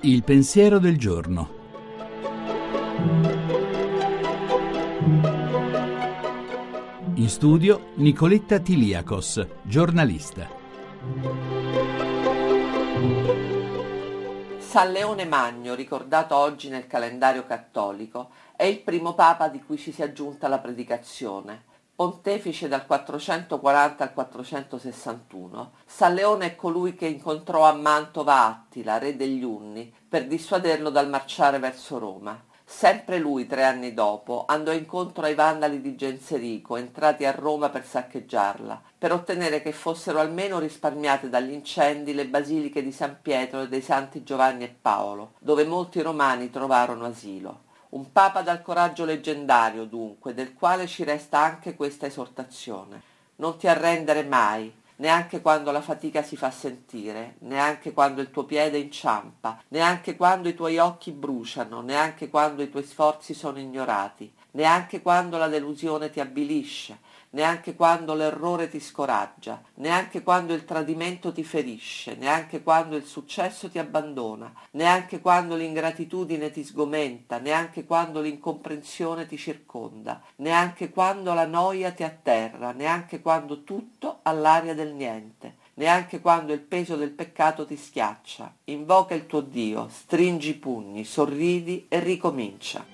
Il pensiero del giorno. In studio Nicoletta Tiliakos, giornalista. San Leone Magno, ricordato oggi nel calendario cattolico, è il primo papa di cui ci si è aggiunta la predicazione. Pontefice dal 440 al 461, San Leone è colui che incontrò a Mantova Attila, re degli Unni, per dissuaderlo dal marciare verso Roma. Sempre lui, tre anni dopo, andò incontro ai vandali di Genserico, entrati a Roma per saccheggiarla, per ottenere che fossero almeno risparmiate dagli incendi le basiliche di San Pietro e dei santi Giovanni e Paolo, dove molti romani trovarono asilo. Un papa dal coraggio leggendario, dunque, del quale ci resta anche questa esortazione. Non ti arrendere mai, neanche quando la fatica si fa sentire, neanche quando il tuo piede inciampa, neanche quando i tuoi occhi bruciano, neanche quando i tuoi sforzi sono ignorati, neanche quando la delusione ti avvilisce, neanche quando l'errore ti scoraggia, neanche quando il tradimento ti ferisce, neanche quando il successo ti abbandona, neanche quando l'ingratitudine ti sgomenta, neanche quando l'incomprensione ti circonda, neanche quando la noia ti atterra, neanche quando tutto ha l'aria del niente neanche quando il peso del peccato ti schiaccia. Invoca il tuo Dio, stringi i pugni, sorridi e ricomincia.